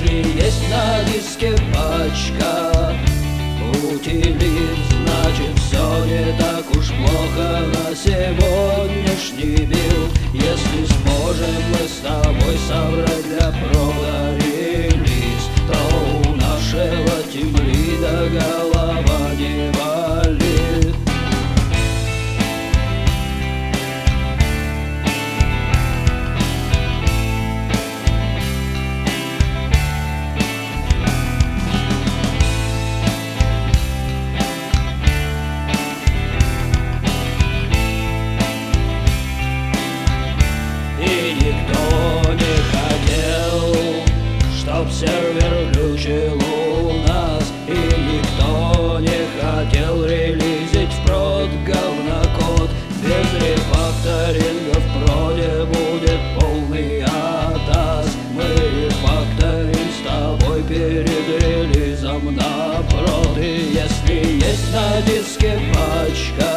Если есть на диске пачка Утилит, значит все не так. выскочил у нас И никто не хотел релизить в прод говнокод. Без рефакторинга в проде будет полный атас Мы рефакторим с тобой перед релизом на прод И если есть на диске пачка